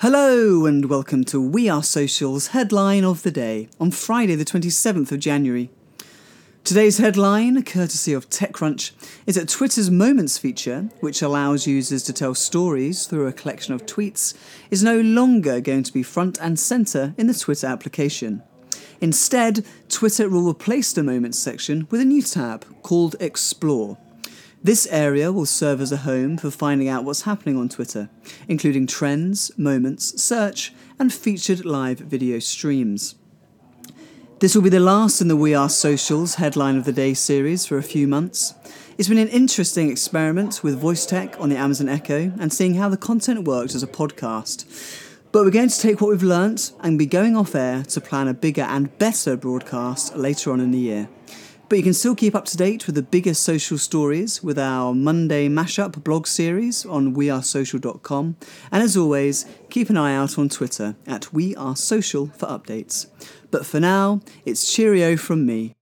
Hello and welcome to We Are Social's headline of the day on Friday, the 27th of January. Today's headline, courtesy of TechCrunch, is that Twitter's Moments feature, which allows users to tell stories through a collection of tweets, is no longer going to be front and centre in the Twitter application. Instead, Twitter will replace the Moments section with a new tab called Explore. This area will serve as a home for finding out what's happening on Twitter, including trends, moments, search, and featured live video streams. This will be the last in the We Are Socials headline of the day series for a few months. It's been an interesting experiment with voice tech on the Amazon Echo and seeing how the content works as a podcast. But we're going to take what we've learnt and be going off air to plan a bigger and better broadcast later on in the year. But you can still keep up to date with the biggest social stories with our Monday mashup blog series on wearesocial.com. And as always, keep an eye out on Twitter at wearesocial for updates. But for now, it's cheerio from me.